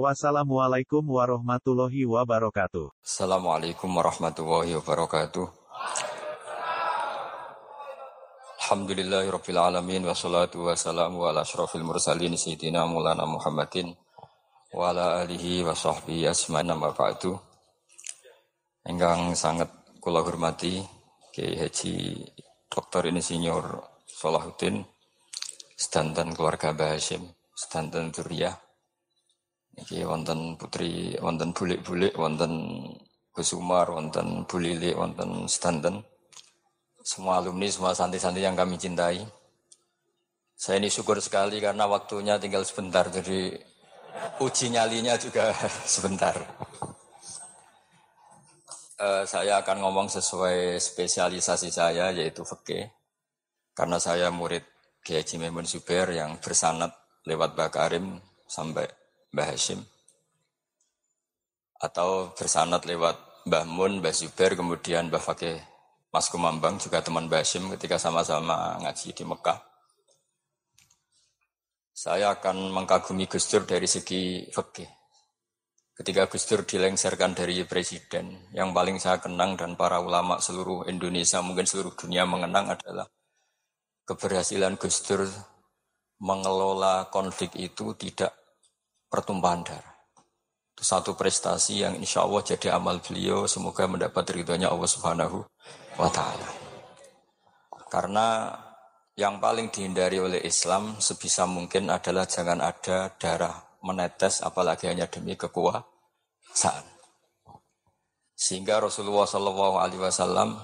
Wassalamualaikum warahmatullahi wabarakatuh. Assalamualaikum warahmatullahi wabarakatuh. Alhamdulillahirabbil alamin wassalatu wassalamu ala asyrafil mursalin sayyidina Maulana Muhammadin wa ala alihi wa asma'in ba'du. Enggang sangat kula hormati Kiai Haji Dr. Insinyur Salahuddin sedanten keluarga Mbah Hashim, sedanten Duriyah Iki wonten putri, wonten bulik-bulik, wonten Gus Umar, wonten Bulili, wonten Stanton. Semua alumni, semua santri-santri yang kami cintai. Saya ini syukur sekali karena waktunya tinggal sebentar, jadi uji nyalinya juga sebentar. Uh, saya akan ngomong sesuai spesialisasi saya yaitu fikih. Karena saya murid Kiai Zubair yang bersanat lewat Bakarim sampai Mbah Hashim atau bersanat lewat Mbah Mun, Mbah Zubair, kemudian Mbah Fakih Mas Kumambang juga teman Mbah Hashim ketika sama-sama ngaji di Mekah. Saya akan mengkagumi Gus Dur dari segi fikih. Ketika Gus Dur dilengsarkan dari presiden, yang paling saya kenang dan para ulama seluruh Indonesia, mungkin seluruh dunia mengenang adalah keberhasilan Gus Dur mengelola konflik itu tidak pertumpahan darah. Itu satu prestasi yang insya Allah jadi amal beliau. Semoga mendapat ridhonya Allah Subhanahu wa Ta'ala. Karena yang paling dihindari oleh Islam sebisa mungkin adalah jangan ada darah menetes apalagi hanya demi kekuasaan. Sehingga Rasulullah Shallallahu Alaihi Wasallam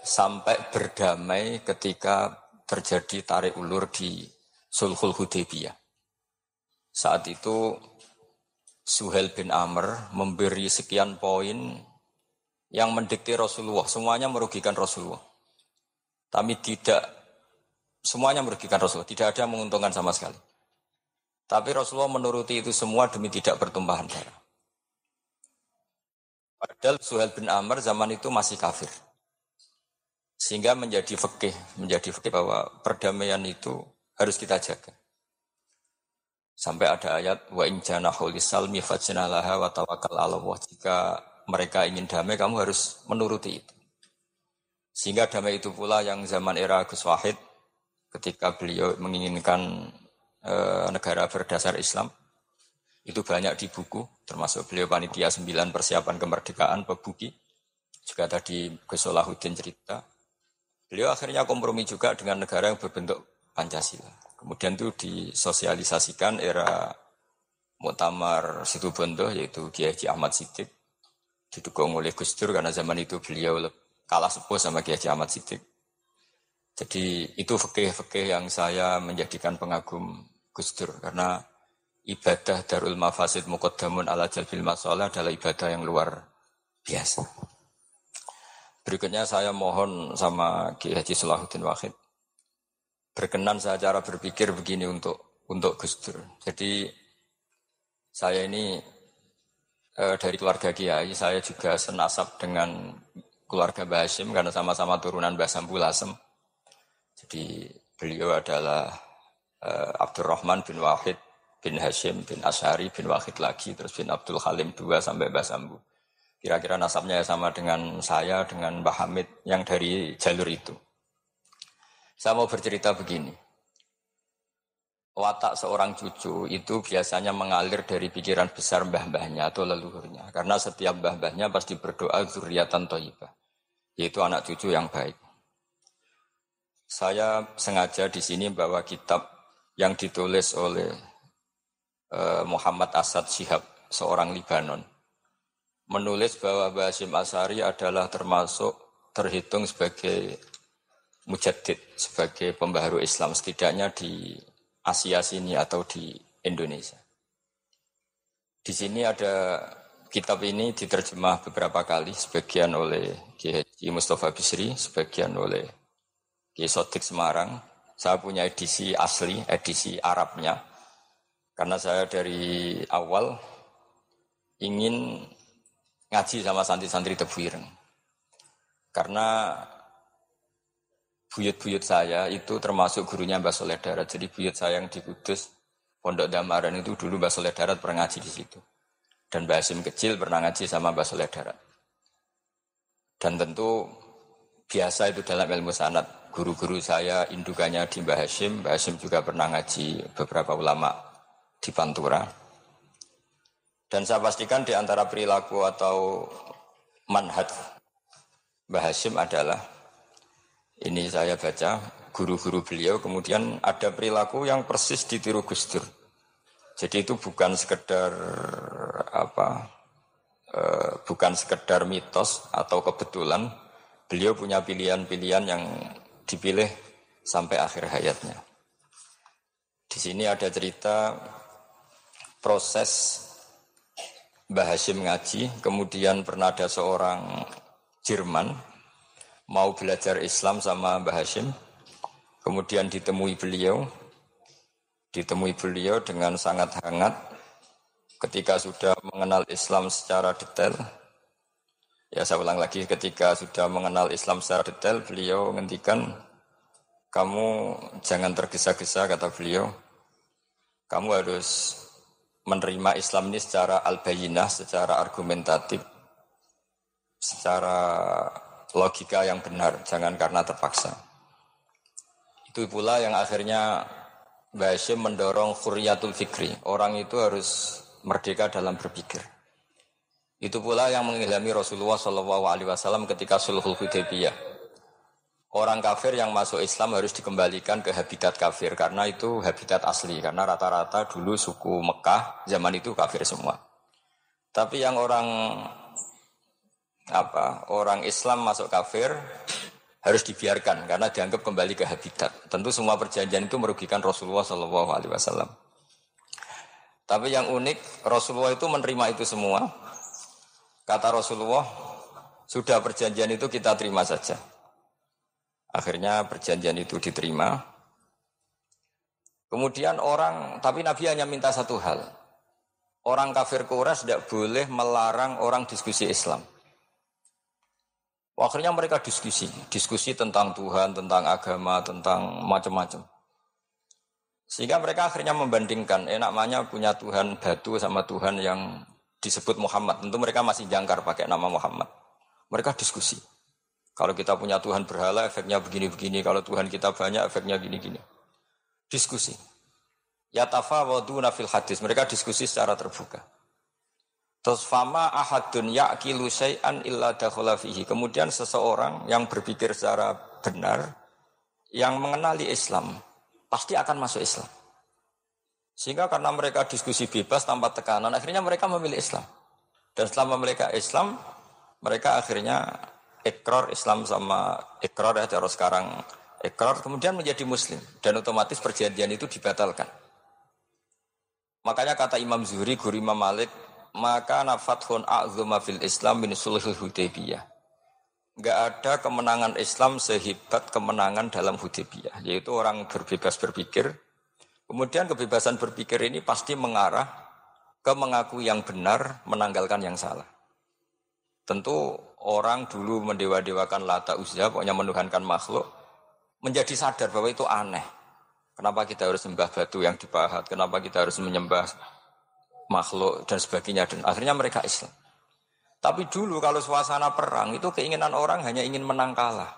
sampai berdamai ketika terjadi tarik ulur di Sulhul Hudaybiyah. Saat itu Suhel bin Amr memberi sekian poin yang mendikte Rasulullah. Semuanya merugikan Rasulullah. Tapi tidak, semuanya merugikan Rasulullah. Tidak ada yang menguntungkan sama sekali. Tapi Rasulullah menuruti itu semua demi tidak pertumpahan darah. Padahal Suhel bin Amr zaman itu masih kafir. Sehingga menjadi fikih, menjadi fikih bahwa perdamaian itu harus kita jaga. Sampai ada ayat wa in janahu lisalmi fajnalaha wa tawakkal 'ala Allah. Jika mereka ingin damai kamu harus menuruti itu. Sehingga damai itu pula yang zaman era Gus Wahid ketika beliau menginginkan e, negara berdasar Islam itu banyak di buku termasuk beliau panitia 9 persiapan kemerdekaan Pebuki juga tadi Gus Solahuddin cerita beliau akhirnya kompromi juga dengan negara yang berbentuk Pancasila Kemudian itu disosialisasikan era Muktamar Situbondo yaitu Kiai Ahmad Siddiq didukung oleh Gus Dur karena zaman itu beliau kalah sepuh sama Kiai Ahmad Siddiq. Jadi itu fikih-fikih yang saya menjadikan pengagum Gus Dur karena ibadah Darul Mafasid Muqaddamun ala Jalbil Masalah adalah ibadah yang luar biasa. Berikutnya saya mohon sama Kiai Haji Salahuddin Wahid berkenan saya cara berpikir begini untuk untuk Gus Dur. Jadi saya ini e, dari keluarga Kiai, saya juga senasab dengan keluarga Mbah Hashim karena sama-sama turunan Mbah Sambu Lasem. Jadi beliau adalah e, Abdurrahman bin Wahid bin Hashim bin Asyari bin Wahid lagi terus bin Abdul Halim dua sampai Mbah Sambu. Kira-kira nasabnya sama dengan saya dengan Mbah Hamid yang dari jalur itu. Saya mau bercerita begini. Watak seorang cucu itu biasanya mengalir dari pikiran besar mbah-mbahnya atau leluhurnya. Karena setiap mbah-mbahnya pasti berdoa zuriatan toibah. Yaitu anak cucu yang baik. Saya sengaja di sini bawa kitab yang ditulis oleh uh, Muhammad Asad Syihab, seorang Libanon. Menulis bahwa Basim Asari adalah termasuk terhitung sebagai mujaddid sebagai pembaharu Islam setidaknya di Asia sini atau di Indonesia. Di sini ada kitab ini diterjemah beberapa kali, sebagian oleh Kiai Mustafa Bisri, sebagian oleh Kiai Sodik Semarang. Saya punya edisi asli, edisi Arabnya. Karena saya dari awal ingin ngaji sama santri-santri Tebuireng. Karena buyut-buyut saya itu termasuk gurunya Mbak Soleh Darat. Jadi buyut saya yang di Kudus, Pondok Damaran itu dulu Mbak Soleh Darat pernah ngaji di situ. Dan Mbak Hasim kecil pernah ngaji sama Mbak Soleh Darat. Dan tentu biasa itu dalam ilmu sanat. Guru-guru saya indukannya di Mbak Hashim. Mbak Hashim juga pernah ngaji beberapa ulama di Pantura. Dan saya pastikan di antara perilaku atau manhaj Mbah Hashim adalah ini saya baca guru-guru beliau kemudian ada perilaku yang persis ditiru Gus Dur. Jadi itu bukan sekedar apa e, bukan sekedar mitos atau kebetulan beliau punya pilihan-pilihan yang dipilih sampai akhir hayatnya. Di sini ada cerita proses Mbah Hashim ngaji, kemudian pernah ada seorang Jerman mau belajar Islam sama Mbah Hashim. Kemudian ditemui beliau, ditemui beliau dengan sangat hangat ketika sudah mengenal Islam secara detail. Ya saya ulang lagi, ketika sudah mengenal Islam secara detail, beliau ngendikan, kamu jangan tergesa-gesa, kata beliau. Kamu harus menerima Islam ini secara al-bayinah, secara argumentatif, secara logika yang benar, jangan karena terpaksa. Itu pula yang akhirnya Mbak mendorong khuriyatul fikri. Orang itu harus merdeka dalam berpikir. Itu pula yang mengilhami Rasulullah Shallallahu Alaihi Wasallam ketika sulhul Hudaybiyah. Orang kafir yang masuk Islam harus dikembalikan ke habitat kafir karena itu habitat asli. Karena rata-rata dulu suku Mekah zaman itu kafir semua. Tapi yang orang apa orang Islam masuk kafir harus dibiarkan karena dianggap kembali ke habitat. Tentu semua perjanjian itu merugikan Rasulullah Shallallahu Alaihi Wasallam. Tapi yang unik Rasulullah itu menerima itu semua. Kata Rasulullah, sudah perjanjian itu kita terima saja. Akhirnya perjanjian itu diterima. Kemudian orang, tapi Nabi hanya minta satu hal. Orang kafir Quraisy tidak boleh melarang orang diskusi Islam. Akhirnya mereka diskusi, diskusi tentang Tuhan, tentang agama, tentang macam-macam. Sehingga mereka akhirnya membandingkan, enaknya punya Tuhan batu sama Tuhan yang disebut Muhammad. Tentu mereka masih jangkar pakai nama Muhammad. Mereka diskusi. Kalau kita punya Tuhan berhala, efeknya begini-begini. Kalau Tuhan kita banyak, efeknya gini-gini. Diskusi. Yatafa wadu nafil hadis. Mereka diskusi secara terbuka. Terus fama ahadun yakilu syai'an illa dakhala fihi. Kemudian seseorang yang berpikir secara benar, yang mengenali Islam, pasti akan masuk Islam. Sehingga karena mereka diskusi bebas tanpa tekanan, akhirnya mereka memilih Islam. Dan setelah memilih Islam, mereka akhirnya ekor Islam sama ekor ya, terus sekarang ekor kemudian menjadi Muslim. Dan otomatis perjanjian itu dibatalkan. Makanya kata Imam Zuhri, Guru Imam Malik, maka nafathun a'zuma fil Islam min sulhul Hudaybiyah. Enggak ada kemenangan Islam sehebat kemenangan dalam Hudaybiyah, yaitu orang berbebas berpikir. Kemudian kebebasan berpikir ini pasti mengarah ke mengakui yang benar, menanggalkan yang salah. Tentu orang dulu mendewa-dewakan lata uzza, pokoknya menuhankan makhluk, menjadi sadar bahwa itu aneh. Kenapa kita harus sembah batu yang dipahat? Kenapa kita harus menyembah makhluk dan sebagainya dan akhirnya mereka Islam. Tapi dulu kalau suasana perang itu keinginan orang hanya ingin menang kalah.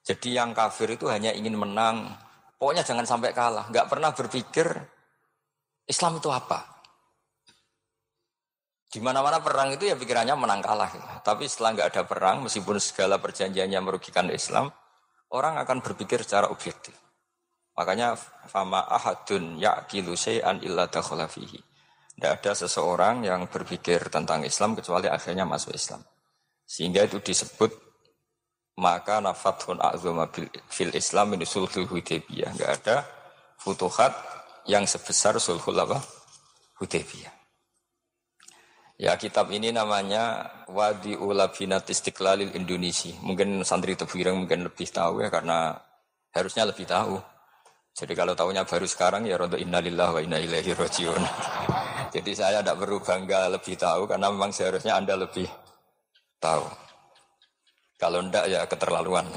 Jadi yang kafir itu hanya ingin menang. Pokoknya jangan sampai kalah. Nggak pernah berpikir Islam itu apa. Di mana-mana perang itu ya pikirannya menang kalah. Tapi setelah nggak ada perang, meskipun segala perjanjiannya merugikan Islam, orang akan berpikir secara objektif. Makanya fama ahadun yaqilu syai'an illa dakhala fihi. Tidak ada seseorang yang berpikir tentang Islam kecuali akhirnya masuk Islam. Sehingga itu disebut maka nafathun a'zuma fil Islam ini sulhul Hudaybiyah. Enggak ada futuhat yang sebesar sulhul apa? Hudaybiyah. Ya kitab ini namanya Wadi Ulabinat Istiqlalil Indonesia. Mungkin santri Tebireng mungkin lebih tahu ya karena harusnya lebih tahu. Jadi kalau tahunya baru sekarang ya rodo innalillah wa inna ilaihi rojiun. Jadi saya tidak perlu bangga lebih tahu karena memang seharusnya Anda lebih tahu. Kalau ndak ya keterlaluan.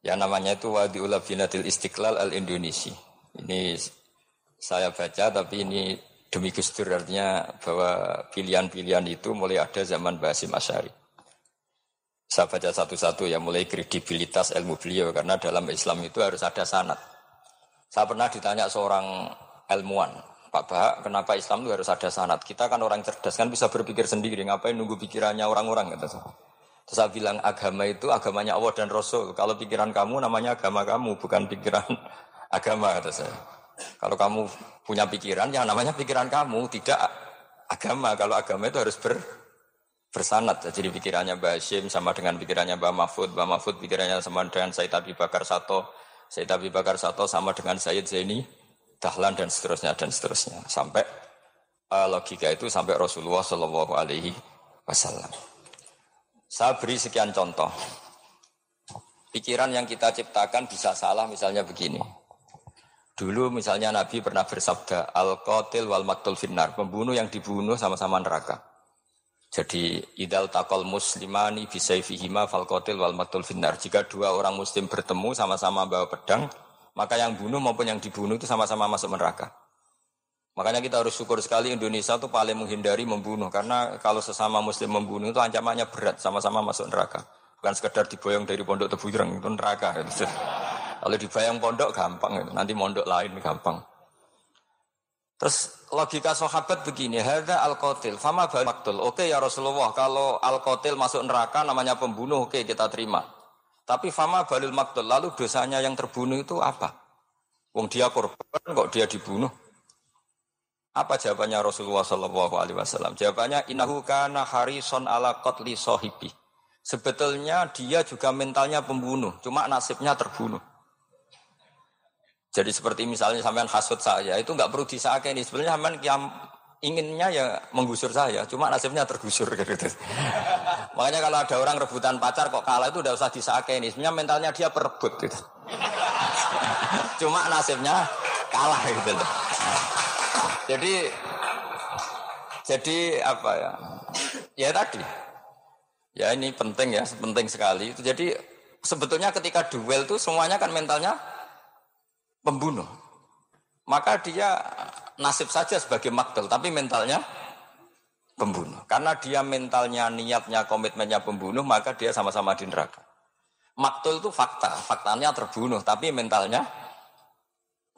Ya namanya itu Wadi Ulabinatil Istiqlal Al Indonesia. Ini saya baca tapi ini demi Gus artinya bahwa pilihan-pilihan itu mulai ada zaman Basim Asyari. Saya baca satu-satu ya mulai kredibilitas ilmu beliau karena dalam Islam itu harus ada sanat. Saya pernah ditanya seorang ilmuwan, Pak Bahak, kenapa Islam itu harus ada sanat? Kita kan orang cerdas kan bisa berpikir sendiri, ngapain nunggu pikirannya orang-orang kata saya. Terus saya bilang agama itu agamanya Allah dan Rasul. Kalau pikiran kamu namanya agama kamu, bukan pikiran agama kata saya. Kalau kamu punya pikiran, yang namanya pikiran kamu, tidak agama. Kalau agama itu harus ber, bersanat. Jadi pikirannya Mbak Hashim sama dengan pikirannya Mbak Mahfud. Mbak Mahfud pikirannya sama dengan Said Abi Bakar Sato. Said Abi Bakar Sato sama dengan Said Zaini, Dahlan dan seterusnya dan seterusnya. Sampai uh, logika itu sampai Rasulullah Shallallahu Alaihi Wasallam. Saya beri sekian contoh. Pikiran yang kita ciptakan bisa salah misalnya begini. Dulu misalnya Nabi pernah bersabda, Al-Qatil wal maktul finnar, pembunuh yang dibunuh sama-sama neraka. Jadi idal takol muslimani bisaifihima fal qatil wal maktul finnar. Jika dua orang muslim bertemu sama-sama bawa pedang, maka yang bunuh maupun yang dibunuh itu sama-sama masuk neraka. Makanya kita harus syukur sekali Indonesia itu paling menghindari membunuh karena kalau sesama muslim membunuh itu ancamannya berat sama-sama masuk neraka. Bukan sekedar diboyong dari pondok tebu itu neraka. Gitu. Kalau dibayang pondok gampang itu, nanti mondok lain gampang. Terus logika sahabat begini, hadza al-qatil, fama bal. Oke ya Rasulullah, kalau al-qatil masuk neraka namanya pembunuh, oke kita terima. Tapi fama balil maktul, lalu dosanya yang terbunuh itu apa? Wong dia korban kok dia dibunuh? Apa jawabannya Rasulullah Shallallahu Alaihi Wasallam? Jawabannya inahu kana harison ala qatli sohibi. Sebetulnya dia juga mentalnya pembunuh, cuma nasibnya terbunuh. Jadi seperti misalnya sampean hasut saya itu nggak perlu disakeni. Sebenarnya sampean yang inginnya ya menggusur saya, cuma nasibnya tergusur gitu. Makanya kalau ada orang rebutan pacar kok kalah itu udah usah disakeni. Sebenarnya mentalnya dia perebut gitu. cuma nasibnya kalah gitu. Jadi jadi apa ya? Ya tadi. Ya ini penting ya, penting sekali. Itu jadi sebetulnya ketika duel tuh semuanya kan mentalnya pembunuh. Maka dia nasib saja sebagai maktel, tapi mentalnya pembunuh. Karena dia mentalnya, niatnya, komitmennya pembunuh, maka dia sama-sama di neraka. Maktul itu fakta, faktanya terbunuh, tapi mentalnya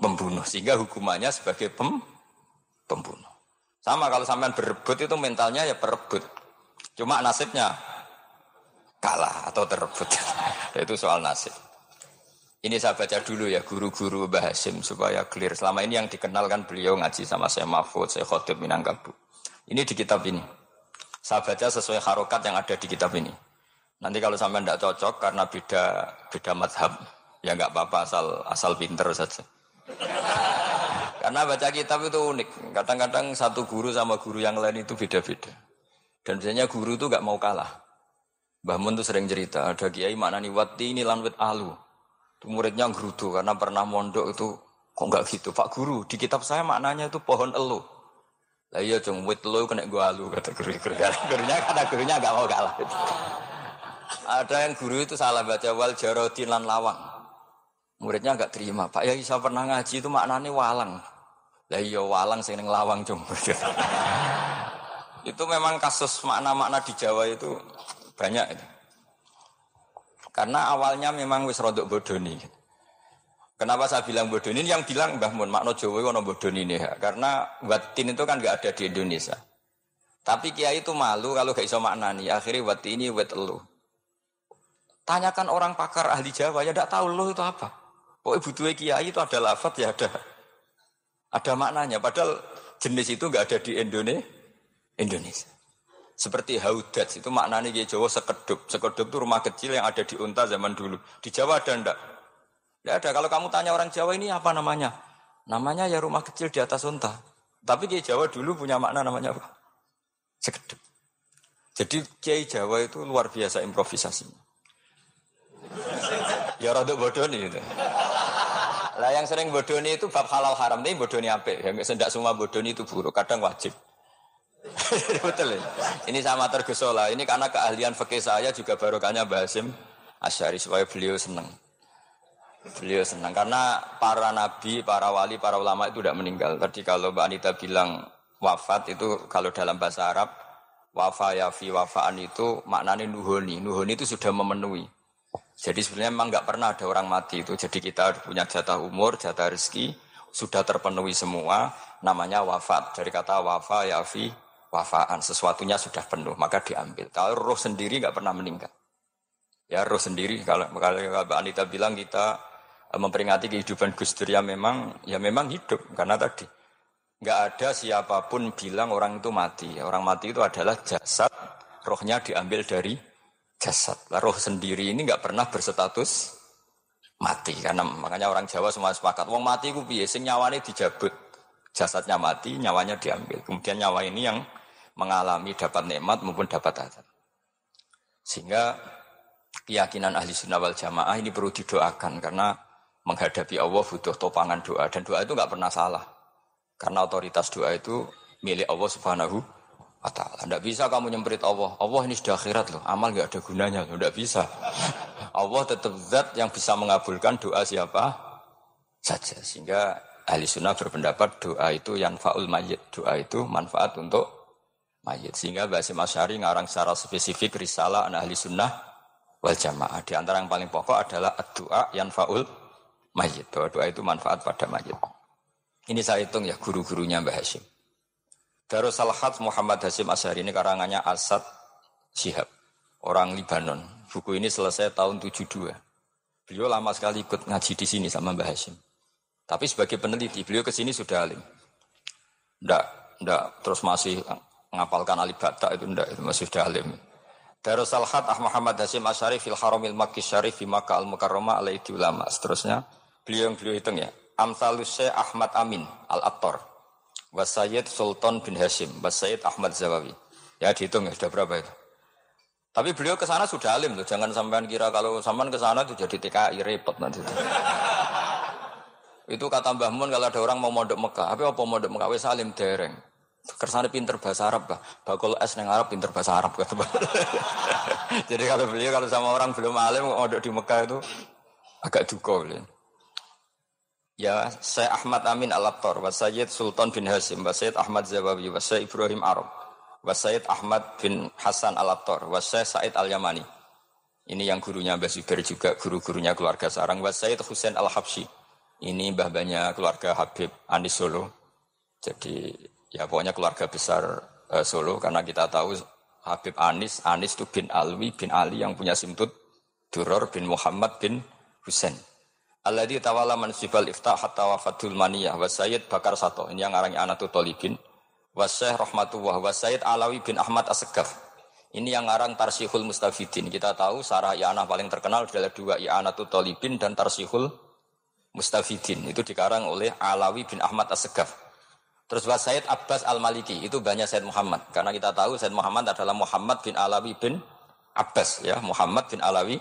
pembunuh. Sehingga hukumannya sebagai pem, pembunuh. Sama kalau sampean berebut itu mentalnya ya perebut. Cuma nasibnya kalah atau terebut. itu soal nasib. Ini saya baca dulu ya guru-guru Mbah Hasim supaya clear. Selama ini yang dikenalkan beliau ngaji sama saya Mahfud, saya Khotib Minangkabu. Ini di kitab ini. Saya baca sesuai harokat yang ada di kitab ini. Nanti kalau sampai tidak cocok karena beda beda madhab, ya nggak apa-apa asal asal pinter saja. Karena baca kitab itu unik. Kadang-kadang satu guru sama guru yang lain itu beda-beda. Dan biasanya guru itu nggak mau kalah. Mbah Mun tuh sering cerita, ada kiai maknani wati ini lanwit alu. Itu muridnya gerudu karena pernah mondok itu kok nggak gitu Pak Guru di kitab saya maknanya itu pohon elu. Lah iya cung wit elu kena gua alu kata guru guru gurunya kata gurunya nggak mau kalah. Ada yang guru itu salah baca wal jarodin lan lawang. Muridnya nggak terima. Pak ya bisa pernah ngaji itu maknanya walang. Lah iya walang sing lawang cung. itu memang kasus makna-makna di Jawa itu banyak itu. Karena awalnya memang wis rodok bodoni. Kenapa saya bilang bodoni? Yang bilang Mbah Mun, makna Jawa ono bodoni nih. Karena watin itu kan nggak ada di Indonesia. Tapi kiai itu malu kalau gak iso maknani. Akhirnya wat ini wat elu. Tanyakan orang pakar ahli Jawa ya tidak tahu lo itu apa. Oh ibu tua kiai itu ada lafat ya ada ada maknanya. Padahal jenis itu nggak ada di Indonesia. Indonesia. Seperti haudat itu maknanya di Jawa sekedup. Sekedup itu rumah kecil yang ada di unta zaman dulu. Di Jawa ada ndak? Tidak ada. Kalau kamu tanya orang Jawa ini apa namanya? Namanya ya rumah kecil di atas unta. Tapi di Jawa dulu punya makna namanya apa? Sekedip. Jadi Kiai Jawa itu luar biasa improvisasinya. Ya rada bodoh nih itu. Lah yang sering bodoh itu bab halal haram ini nih apa? Yang tidak semua bodoh itu buruk, kadang wajib. Betul ya? Ini sama tergesola. Ini karena keahlian fakih saya juga barokahnya Basim Asyari supaya beliau senang. Beliau senang karena para nabi, para wali, para ulama itu tidak meninggal. Tadi kalau Mbak Anita bilang wafat itu kalau dalam bahasa Arab wafa ya fi wafaan itu maknanya nuhoni. Nuhoni itu sudah memenuhi. Jadi sebenarnya memang nggak pernah ada orang mati itu. Jadi kita punya jatah umur, jatah rezeki sudah terpenuhi semua. Namanya wafat. Dari kata wafa ya fi wafaan. Sesuatunya sudah penuh maka diambil. Kalau roh sendiri nggak pernah meninggal. Ya roh sendiri kalau kalau Mbak Anita bilang kita memperingati kehidupan Gus Dur ya memang ya memang hidup karena tadi. Nggak ada siapa pun bilang orang itu mati. Orang mati itu adalah jasad, rohnya diambil dari jasad. Lah, roh sendiri ini nggak pernah berstatus mati. Karena makanya orang Jawa semua sepakat wong mati ku piye? Sing nyawane dijabut. Jasadnya mati nyawanya diambil. Kemudian nyawa ini yang mengalami dapat nikmat maupun dapat azab. Sehingga keyakinan ahli sunnah wal jamaah ini perlu didoakan karena menghadapi Allah butuh topangan doa dan doa itu nggak pernah salah karena otoritas doa itu milik Allah subhanahu wa taala. Tidak bisa kamu nyemprit Allah. Allah ini sudah akhirat loh. Amal nggak ada gunanya. Tidak bisa. Allah tetap zat yang bisa mengabulkan doa siapa saja. Sehingga ahli sunnah berpendapat doa itu yang faul mayit. Doa itu manfaat untuk mayit. Sehingga Basim Asyari ngarang secara spesifik risalah an ahli sunnah wal jamaah. Di antara yang paling pokok adalah doa yang faul mayit. Bahwa doa itu manfaat pada mayit. Ini saya hitung ya guru-gurunya Mbah Hashim. Darus Salhat Muhammad Hashim Asyari ini karangannya Asad Syihab. Orang Libanon. Buku ini selesai tahun 72. Beliau lama sekali ikut ngaji di sini sama Mbah Hashim. Tapi sebagai peneliti, beliau ke sini sudah alim. Ndak, ndak terus masih ngapalkan alibata itu ndak, itu masih sudah alim. Darus Salhat Ah Muhammad Hashim Asyari fil Haramil Makki Syarif fi Makkah Al Mukarramah alaihi ulama. Seterusnya, beliau yang beliau hitung ya. Amsalus Ahmad Amin Al-Attar. Wasayyid Sultan bin Hashim. Wasayyid Ahmad Zawawi. Ya dihitung ya sudah berapa itu? Tapi beliau ke sana sudah alim tuh Jangan sampean kira kalau sampean ke sana itu jadi TKI repot nanti itu. itu kata Mbah Mun kalau ada orang mau mondok Mekah. Apa apa mondok Mekah? Wes alim dereng. Kersane pinter bahasa Arab bah. Bakul es neng Arab pinter bahasa Arab kata Jadi kalau beliau kalau sama orang belum alim mondok di Mekah itu agak duka beliau. Ya, saya Ahmad Amin Sayyid Sultan bin Hasim, wa Ahmad Zawawi, wa Ibrahim Arab, wa Ahmad bin Hasan Sayyid Said Al-Yamani. Ini yang gurunya Mbah Zubair juga, guru-gurunya keluarga sarang, wa Sayyid Husain Al-Habsyi. Ini mbah-mbahnya keluarga Habib Anis Solo. Jadi, ya pokoknya keluarga besar uh, Solo, karena kita tahu Habib Anis, Anis itu bin Alwi, bin Ali yang punya simtut, Duror bin Muhammad bin Husain. Alladhi tawala mansibal iftah hatta wafatul maniyah wa Sayyid Bakar Sato. Ini yang arangnya Anatu Tolibin. Wa Syekh Rahmatullah wa Sayyid Alawi bin Ahmad Asegaf. Ini yang ngarang Tarsihul Mustafidin. Kita tahu Sarah I'anah paling terkenal adalah dua I'anatu Tolibin dan Tarsihul Mustafidin. Itu dikarang oleh Alawi bin Ahmad Asegaf. Terus wa Sayyid Abbas Al-Maliki. Itu banyak Sayyid Muhammad. Karena kita tahu Sayyid Muhammad adalah Muhammad bin Alawi bin Abbas. ya Muhammad bin Alawi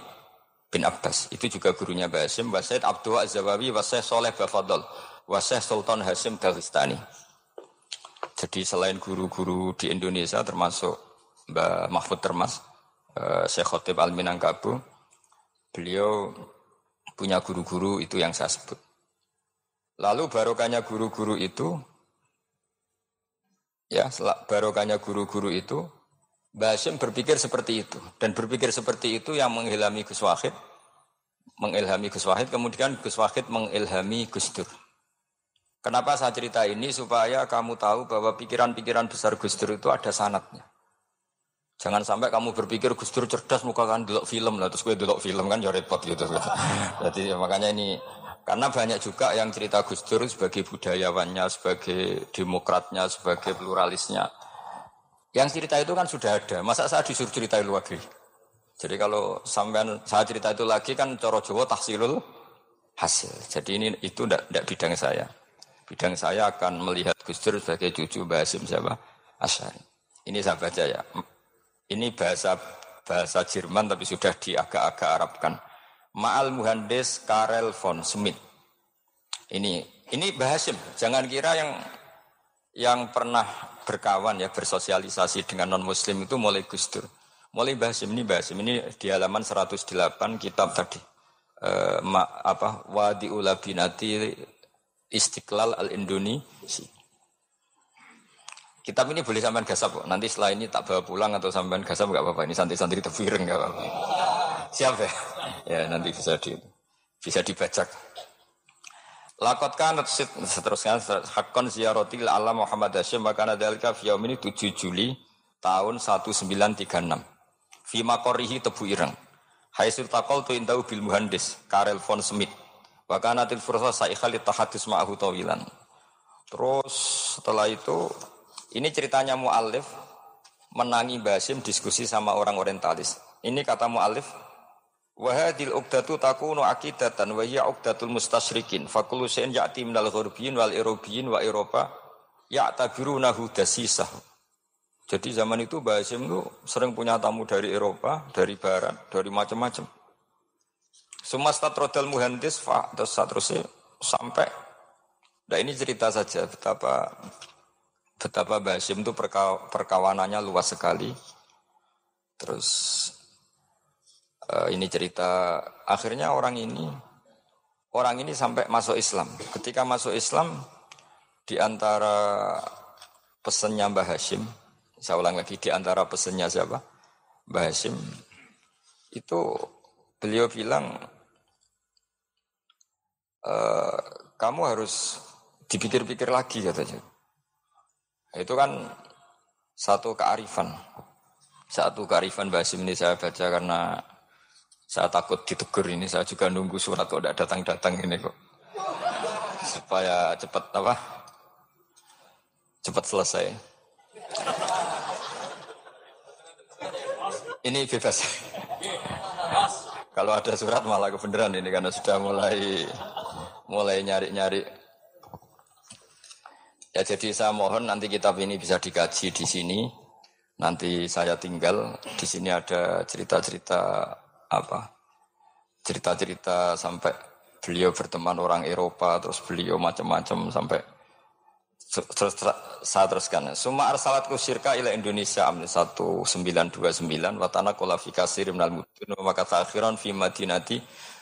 bin Abbas. Itu juga gurunya Basim, Wasaid Abdul Azawawi, Wasaid Soleh Bafadol, Wasaid Sultan Hasim Dagestani. Jadi selain guru-guru di Indonesia termasuk Mbak Mahfud Termas, uh, Syekh Khotib Al Minangkabu, beliau punya guru-guru itu yang saya sebut. Lalu barokahnya guru-guru itu, ya barokahnya guru-guru itu Basim berpikir seperti itu dan berpikir seperti itu yang mengilhami Gus Wahid, mengilhami Gus Wahid, kemudian Gus Wahid mengilhami Gus Dur. Kenapa saya cerita ini supaya kamu tahu bahwa pikiran-pikiran besar Gus Dur itu ada sanatnya. Jangan sampai kamu berpikir Gus Dur cerdas muka kan dulu film lah terus gue dulu film kan ya repot gitu. Jadi makanya ini karena banyak juga yang cerita Gus Dur sebagai budayawannya, sebagai demokratnya, sebagai pluralisnya. Yang cerita itu kan sudah ada. Masa saya disuruh cerita itu lagi? Jadi kalau sampean saya cerita itu lagi kan coro Jawa tahsilul hasil. Jadi ini itu tidak bidang saya. Bidang saya akan melihat Gus Dur sebagai cucu Basim siapa? Asyari. Ini saya baca ya. Ini bahasa bahasa Jerman tapi sudah diagak-agak Arabkan. Ma'al Muhandis Karel von Smith. Ini ini Bahasim. Jangan kira yang yang pernah berkawan ya bersosialisasi dengan non muslim itu mulai Gustur. Mulai Bahasim ini Bahasim ini di halaman 108 kitab tadi. Eh, ma, apa Wadi Ulabinati Istiqlal Al Indonesia. Kitab ini boleh sampean gasap kok. Nanti setelah ini tak bawa pulang atau sampean gasap nggak apa-apa. Ini santri-santri tefireng nggak apa-apa. Siap ya? Ya nanti bisa di bisa dibacak. Lakot kan seterusnya hakon ziaroti ala Muhammad Hashim maka nadalika fiyaum ini 7 Juli tahun 1936. Fi makorihi tebu ireng. Hai takol tu intau bil muhandis Karel von Smith. Wakanatil fursa saikhali tahadus ma'ahu tawilan. Terus setelah itu ini ceritanya mu'alif menangi Basim diskusi sama orang orientalis. Ini kata mu'alif, Wahadil uqdatu takunu akidatan wa hiya uqdatul mustasyrikin. Fakulu ya'ti minal ghurbiyin wal Erobiyin wa Eropa ya'tabirunahu dasisah. Jadi zaman itu Basim itu sering punya tamu dari Eropa, dari Barat, dari macam-macam. Semua statrodal muhandis, fa, terus seterusnya sampai. Nah ini cerita saja betapa betapa Basim itu perkawanannya luas sekali. Terus uh, ini cerita akhirnya orang ini orang ini sampai masuk Islam. Ketika masuk Islam di antara pesannya Mbah Hashim, saya ulang lagi di antara pesannya siapa? Mbah Hashim itu beliau bilang e, kamu harus dipikir-pikir lagi katanya. Itu kan satu kearifan. Satu kearifan Basim ini saya baca karena saya takut ditegur ini. Saya juga nunggu surat kok tidak datang-datang ini kok. Supaya cepat apa? Cepat selesai. Ini bebas. Kalau ada surat malah kebenaran ini karena sudah mulai mulai nyari-nyari Ya jadi saya mohon nanti kitab ini bisa dikaji di sini. Nanti saya tinggal di sini ada cerita-cerita apa? Cerita-cerita sampai beliau berteman orang Eropa, terus beliau macam-macam sampai terus saya teruskan. Suma arsalat kusirka ila Indonesia amni 1929 watana kualifikasi rimnal mudun maka akhiran fi madinati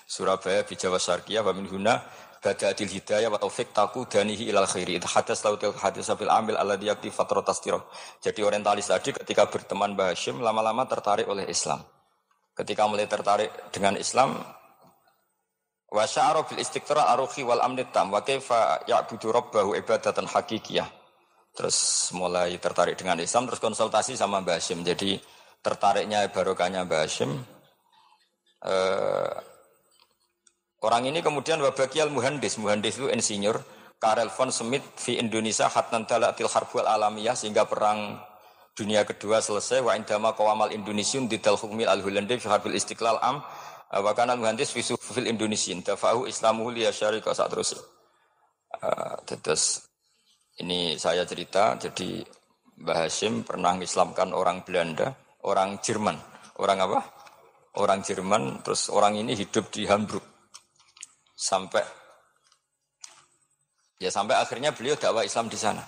Surabaya di Jawa Syarqiyah wa min huna hidayah wa taufik taku danihi ilal khairi hadas lautil hadis fil amil ala yakti fatrotas jadi orientalis tadi ketika berteman Mbah Hashim lama-lama tertarik oleh Islam ketika mulai tertarik dengan Islam wa sya'ara bil istiqra aruhi wal amnit tam wa kaifa ya'budu rabbahu ibadatan hakikiyah. Terus mulai tertarik dengan Islam terus konsultasi sama Mbah Hashim. Jadi tertariknya barokahnya Mbah Hashim eh, Orang ini kemudian wabakial muhandis, muhandis itu insinyur, Karel von Smith di Indonesia hatnan dalatil harbul alamiyah sehingga perang dunia kedua selesai wa indama Indonesiun di hukmil al hulandi fi harbil istiqlal am wa kana muhandis fi sufil Indonesian tafahu islamu li syarika saat terus uh, terus ini saya cerita jadi Mbah Hashim pernah mengislamkan orang Belanda, orang Jerman. Orang apa? Orang Jerman, terus orang ini hidup di Hamburg sampai ya sampai akhirnya beliau dakwah Islam di sana.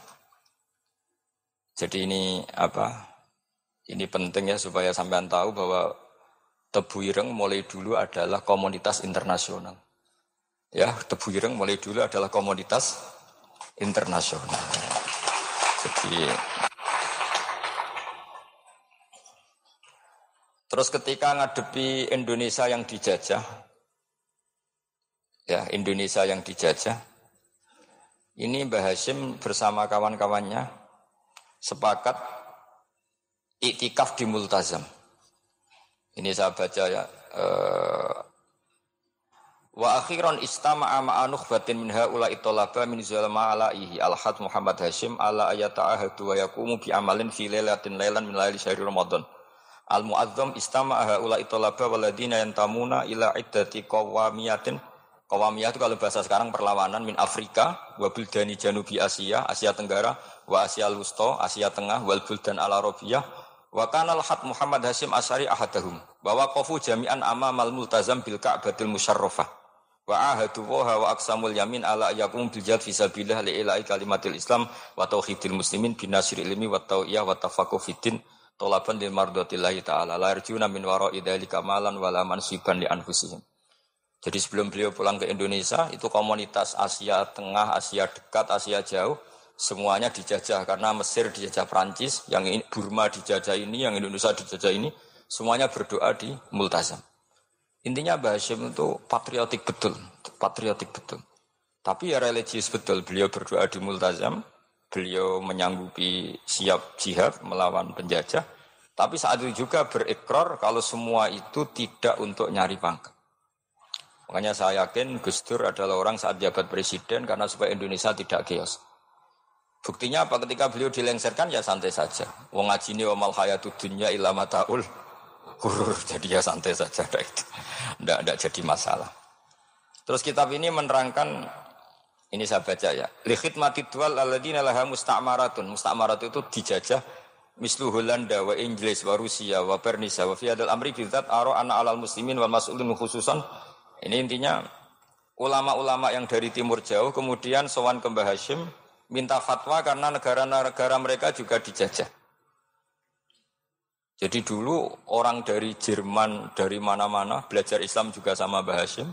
Jadi ini apa? Ini penting ya supaya sampean tahu bahwa Tebu Ireng mulai dulu adalah komunitas internasional. Ya, Tebu Ireng mulai dulu adalah komunitas internasional. Jadi Terus ketika ngadepi Indonesia yang dijajah, ya Indonesia yang dijajah. Ini Mbah Hashim bersama kawan-kawannya sepakat iktikaf di Multazam. Ini saya baca ya. Uh, Wa akhiran istama'a ma'anuh batin min haula itolaba min zalma alaihi alhad Muhammad Hashim ala ayata ahadu wa yakumu bi amalin fi lailatin lailan min laili syahri Ramadan. Al muazzam istama'a haula itolaba waladina yantamuna ila iddati qawamiyatin Kawamiyah itu kalau bahasa sekarang perlawanan min Afrika, wa buldani janubi Asia, Asia Tenggara, wa Asia Lusto, Asia Tengah, wal buldan al Arabiyah, wa kanal hat Muhammad Hashim Asari ahadahum, bahwa kofu jami'an ama mal multazam bil ka'batil musyarrafah, wa ahadu wa aksamul yamin ala yakum bil jad fisabilillah li ilahi kalimatil Islam wa tauhidil muslimin bin nasri ilmi wa tau'iyah wa tafakuh fiddin tolaban lil mardatillahi ta'ala la min wara'i dzalika malan wala mansiban li anfusihim. Jadi sebelum beliau pulang ke Indonesia, itu komunitas Asia Tengah, Asia Dekat, Asia Jauh, semuanya dijajah karena Mesir dijajah Prancis, yang ini, Burma dijajah ini, yang Indonesia dijajah ini, semuanya berdoa di Multazam. Intinya Mbah Hashim itu patriotik betul, patriotik betul. Tapi ya religius betul, beliau berdoa di Multazam, beliau menyanggupi siap jihad melawan penjajah, tapi saat itu juga berikrar kalau semua itu tidak untuk nyari pangkat. Makanya saya yakin Gus Dur adalah orang saat jabat presiden karena supaya Indonesia tidak chaos. Buktinya apa? Ketika beliau dilengserkan ya santai saja. Wong ngaji ini wamal hayatud dunya ilama taul hurur. Jadi ya santai saja. Tidak itu. Tidak, tidak jadi masalah. Terus kitab ini menerangkan ini saya baca ya. Likhid mati dual aladina laha musta'maratun. Musta'marat itu dijajah mislu Holanda wa Inggris wa Rusia wa Pernisa wa fiadal amri bidzat aro ana alal muslimin wal mas'ulun khususan ini intinya ulama-ulama yang dari timur jauh kemudian sowan ke Mbah Hashim minta fatwa karena negara-negara mereka juga dijajah. Jadi dulu orang dari Jerman, dari mana-mana belajar Islam juga sama Mbah Hashim.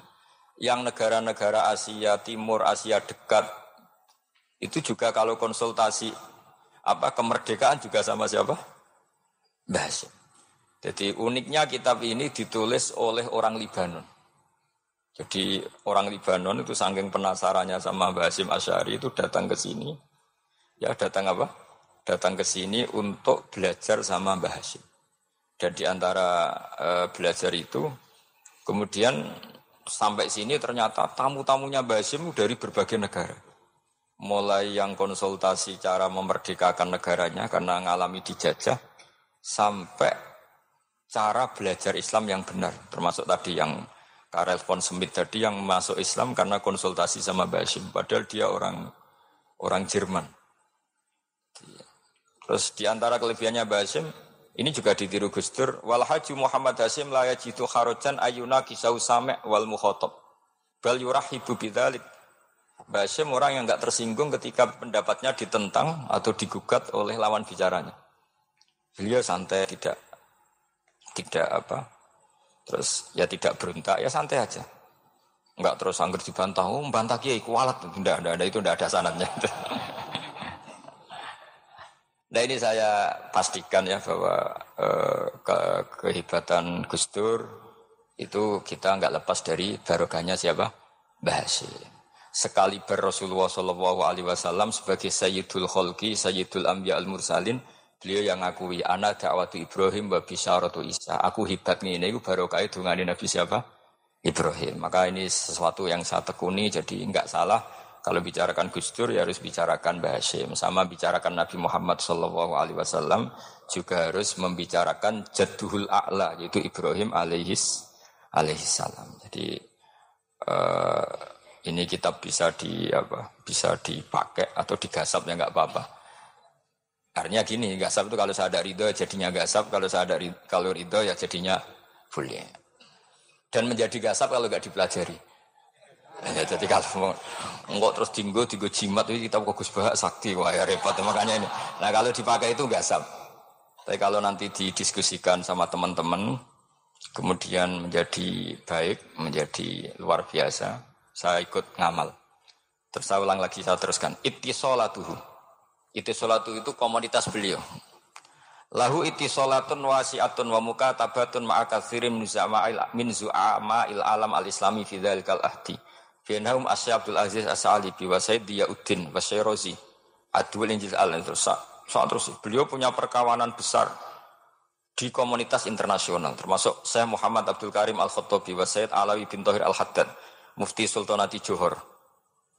Yang negara-negara Asia Timur, Asia dekat itu juga kalau konsultasi apa kemerdekaan juga sama siapa? Mbah Hashim. Jadi uniknya kitab ini ditulis oleh orang Libanon. Jadi orang Libanon itu saking penasarannya sama Mbak Hasim Asyari itu datang ke sini. Ya datang apa? Datang ke sini untuk belajar sama Mbak Hasim. Dan di antara e, belajar itu, kemudian sampai sini ternyata tamu-tamunya Mbak Hasim dari berbagai negara. Mulai yang konsultasi cara memerdekakan negaranya karena mengalami dijajah, sampai cara belajar Islam yang benar. Termasuk tadi yang Karel von Smith tadi yang masuk Islam karena konsultasi sama Basim. Padahal dia orang orang Jerman. Terus di antara kelebihannya Basim, ini juga ditiru Gus Dur. Wal haji Muhammad Hasim la yajidu kharojan ayuna kisau same wal mukhotob. Bal yurahibu bidzalik. Basim orang yang nggak tersinggung ketika pendapatnya ditentang atau digugat oleh lawan bicaranya. Beliau santai tidak tidak apa Terus ya tidak berontak, ya santai aja. Enggak terus anggur dibantah, oh bantah kiai kualat. Enggak, enggak, enggak, itu enggak ada sanatnya. nah ini saya pastikan ya bahwa eh, ke, kehebatan Gus Dur itu kita enggak lepas dari barokahnya siapa? Bahasi. Sekali ber Rasulullah Shallallahu Alaihi Wasallam sebagai Sayyidul Kholki, Sayyidul Ambiya Al Mursalin, Beliau yang ngakui anak dakwatu Ibrahim wa bisyaratu Isa. Aku hebat nih ini baru kait dungani Nabi siapa? Ibrahim. Maka ini sesuatu yang saya tekuni jadi enggak salah kalau bicarakan Gus Dur ya harus bicarakan Bahasim. Sama bicarakan Nabi Muhammad Shallallahu Alaihi Wasallam juga harus membicarakan Jadduhul A'la yaitu Ibrahim alaihis alaihissalam. Jadi uh, ini kitab bisa di apa bisa dipakai atau digasap ya nggak apa-apa. Artinya gini, gasap itu kalau saya ada ridho jadinya gasap, kalau saya ada ridho, kalau ridho ya jadinya boleh. Dan menjadi gasap kalau nggak dipelajari. Ya, jadi kalau enggak terus tinggu, tinggu jimat itu kita fokus bahas sakti, wah ya repot makanya ini. Nah kalau dipakai itu gasap. Tapi kalau nanti didiskusikan sama teman-teman, kemudian menjadi baik, menjadi luar biasa, saya ikut ngamal. Terus saya ulang lagi, saya teruskan. Ittisolatuhu itu solatu itu komoditas beliau. Lahu iti solatun wasiatun wa muka tabatun ma'akatsirim min zu'ama il alam al-islami fi dhalikal ahdi. Fianhum Asya Abdul Aziz As-Sa'alibi wa Sayyid Diyauddin Syairozi Adwil Injil al terus, soal terus beliau punya perkawanan besar di komunitas internasional termasuk Syekh Muhammad Abdul Karim Al-Khattabi wa Sayyid Alawi bin Tohir Al-Haddad Mufti Sultanati Johor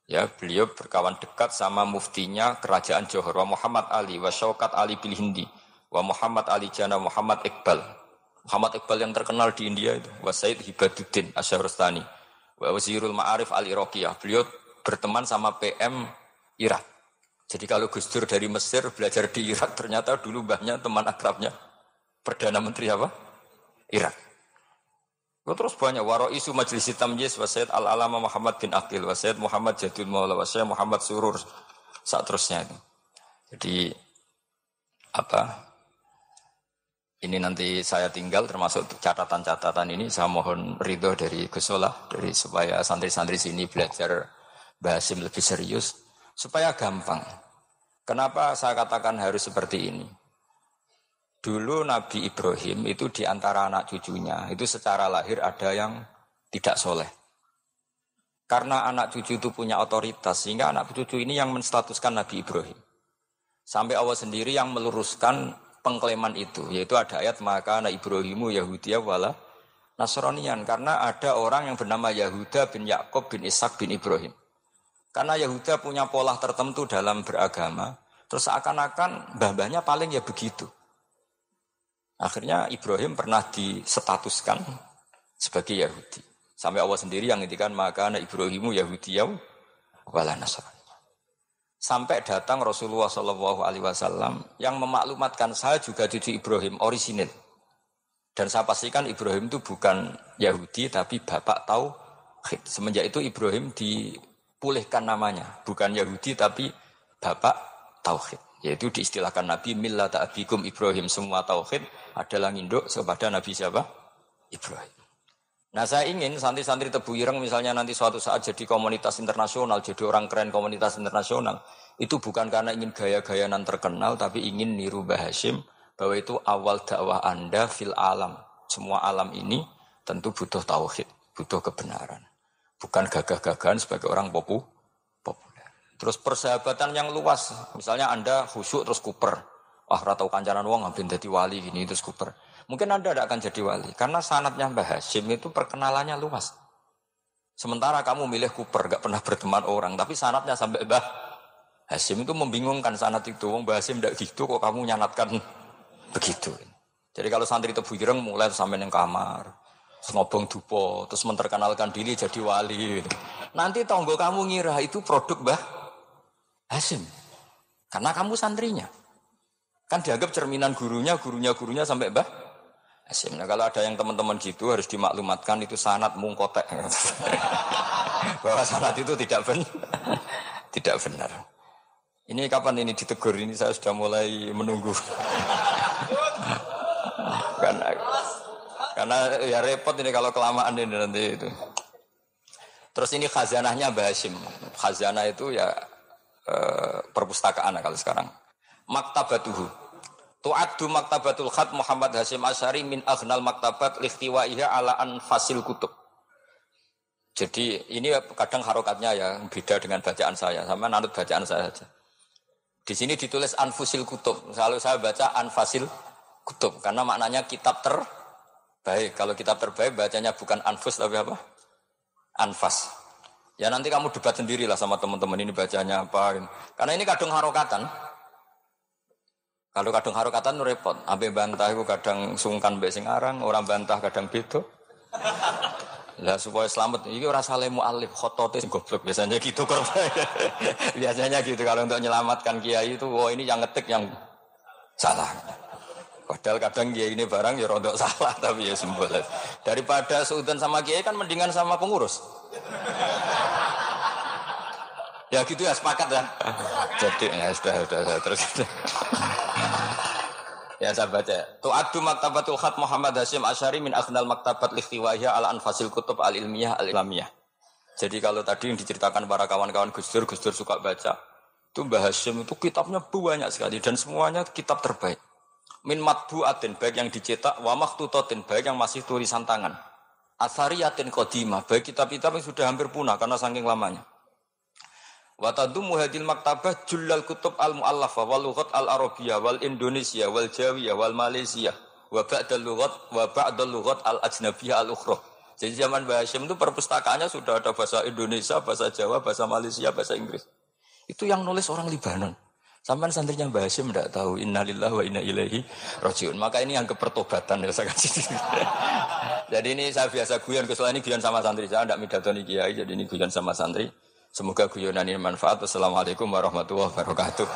Ya, beliau berkawan dekat sama muftinya kerajaan Johor, wa Muhammad Ali, wa Syaukat Ali bil Hindi, wa Muhammad Ali Jana, Muhammad Iqbal. Muhammad Iqbal yang terkenal di India itu, wa Said Hibaduddin Asyarustani, Wazirul Ma'arif Al-Iraqiyah. Beliau berteman sama PM Irak. Jadi kalau Gus Dur dari Mesir belajar di Irak, ternyata dulu mbahnya teman akrabnya. Perdana Menteri apa? Irak. Terus banyak waro isu majelis tamjiz wasyid al alama Muhammad bin Akil wasyid Muhammad Jadul Maula wasyid Muhammad Surur saat terusnya itu. Jadi apa ini nanti saya tinggal termasuk catatan-catatan ini saya mohon ridho dari Gusola dari supaya santri-santri sini belajar bahasim lebih serius supaya gampang. Kenapa saya katakan harus seperti ini? Dulu Nabi Ibrahim itu di antara anak cucunya, itu secara lahir ada yang tidak soleh. Karena anak cucu itu punya otoritas, sehingga anak cucu ini yang menstatuskan Nabi Ibrahim. Sampai Allah sendiri yang meluruskan pengklaiman itu, yaitu ada ayat maka anak Ibrahimu Yahudi wala Nasronian. Karena ada orang yang bernama Yahuda bin Yakob bin Ishak bin Ibrahim. Karena Yahuda punya pola tertentu dalam beragama, terus seakan-akan mbah-mbahnya paling ya begitu. Akhirnya Ibrahim pernah disetatuskan sebagai Yahudi. Sampai Allah sendiri yang ngintikan maka anak Ibrahimu Yahudi ya wala Nasrani. Sampai datang Rasulullah Shallallahu Alaihi Wasallam yang memaklumatkan saya juga cucu Ibrahim orisinil. Dan saya pastikan Ibrahim itu bukan Yahudi tapi bapak tahu. Semenjak itu Ibrahim dipulihkan namanya, bukan Yahudi tapi bapak tauhid. Yaitu diistilahkan Nabi millata abikum Ibrahim semua tauhid adalah induk kepada Nabi siapa? Ibrahim. Nah saya ingin santri-santri Tebu Ireng misalnya nanti suatu saat jadi komunitas internasional, jadi orang keren komunitas internasional, itu bukan karena ingin gaya-gayanan terkenal, tapi ingin niru Hashim bahwa itu awal dakwah Anda fil alam. Semua alam ini tentu butuh tauhid, butuh kebenaran. Bukan gagah-gagahan sebagai orang popu, populer. Terus persahabatan yang luas, misalnya Anda khusyuk terus kuper, ah ratau kancanan wong ngabin jadi wali gini terus kuper. Mungkin Anda tidak akan jadi wali karena sanatnya Mbah Hashim itu perkenalannya luas. Sementara kamu milih kuper, gak pernah berteman orang, tapi sanatnya sampai Mbah Hashim itu membingungkan sanat itu. Wong Mbah Hashim tidak gitu kok kamu nyanatkan begitu. Jadi kalau santri itu Ireng mulai sampai yang kamar, ngobong dupo, terus menterkenalkan diri jadi wali. Nanti tonggo kamu ngira itu produk Mbah Hashim. Karena kamu santrinya. Kan dianggap cerminan gurunya, gurunya, gurunya sampai bah. Asim. Nah, kalau ada yang teman-teman gitu harus dimaklumatkan itu sanat mungkotek. Bahwa sanat itu tidak benar. tidak benar. Ini kapan ini ditegur? Ini saya sudah mulai menunggu. karena karena ya repot ini kalau kelamaan ini nanti itu. Terus ini khazanahnya Basim. Khazanah itu ya eh, perpustakaan kalau sekarang maktabatuhu. Tu'addu maktabatul khat Muhammad Hasim Asyari min aghnal maktabat lihtiwaiha ala anfasil kutub. Jadi ini kadang harokatnya ya beda dengan bacaan saya. Sama nanut bacaan saya saja. Di sini ditulis anfusil kutub. Selalu saya baca anfasil kutub. Karena maknanya kitab terbaik. Kalau kitab terbaik bacanya bukan anfus tapi apa? Anfas. Ya nanti kamu debat sendirilah sama teman-teman ini bacanya apa. Karena ini kadang harokatan. Kalau kadang harokatan repot, abe bantah itu kadang sungkan mbek sing aran, orang bantah kadang beda. Lah supaya selamat, ini orang saleh mu'alif, khotote sing goblok biasanya gitu biasanya gitu kalau untuk menyelamatkan kiai itu, oh ini yang ngetik yang salah. Padahal kadang kiai ini barang ya rontok salah tapi ya sembol. Daripada sultan sama kiai kan mendingan sama pengurus. Ya gitu ya sepakat ya. Jadi ya sudah sudah, sudah terus. ya saya baca. adu maktabatul khat Muhammad Hasim Asyari min akhnal maktabat likhtiwahya ala anfasil kutub al ilmiah al ilmiah. Jadi kalau tadi yang diceritakan para kawan-kawan Gus Dur, Gus Dur suka baca. Itu Mbah Hashim itu kitabnya banyak sekali dan semuanya kitab terbaik. Min matbu'atin baik yang dicetak wa maktutotin baik yang masih tulisan tangan. Asariyatin kodimah baik kitab-kitab yang sudah hampir punah karena saking lamanya. Wa tadummu hadil maktabah jullal kutub al muallafa wal lughat al arabiyah wal indonesia wal jawiyah wal malaysia wa ba'dal lughat wa ba'dal lughat al ajnabiyah al ukhra. Jadi zaman Mbah itu perpustakaannya sudah ada bahasa Indonesia, bahasa Jawa, bahasa Malaysia, bahasa Inggris. Itu yang nulis orang Libanon. Sampai santrinya Mbah Hashim tidak tahu innalillahi wa inna ilaihi rajiun. Maka ini yang kepertobatan ya saya kasih. Jadi ini saya biasa guyon, kesulitan ini guyon sama santri. Saya tidak midatoni kiai, jadi ini guyon sama santri. Semoga guyonan ini manfaat. Wassalamualaikum warahmatullahi wabarakatuh.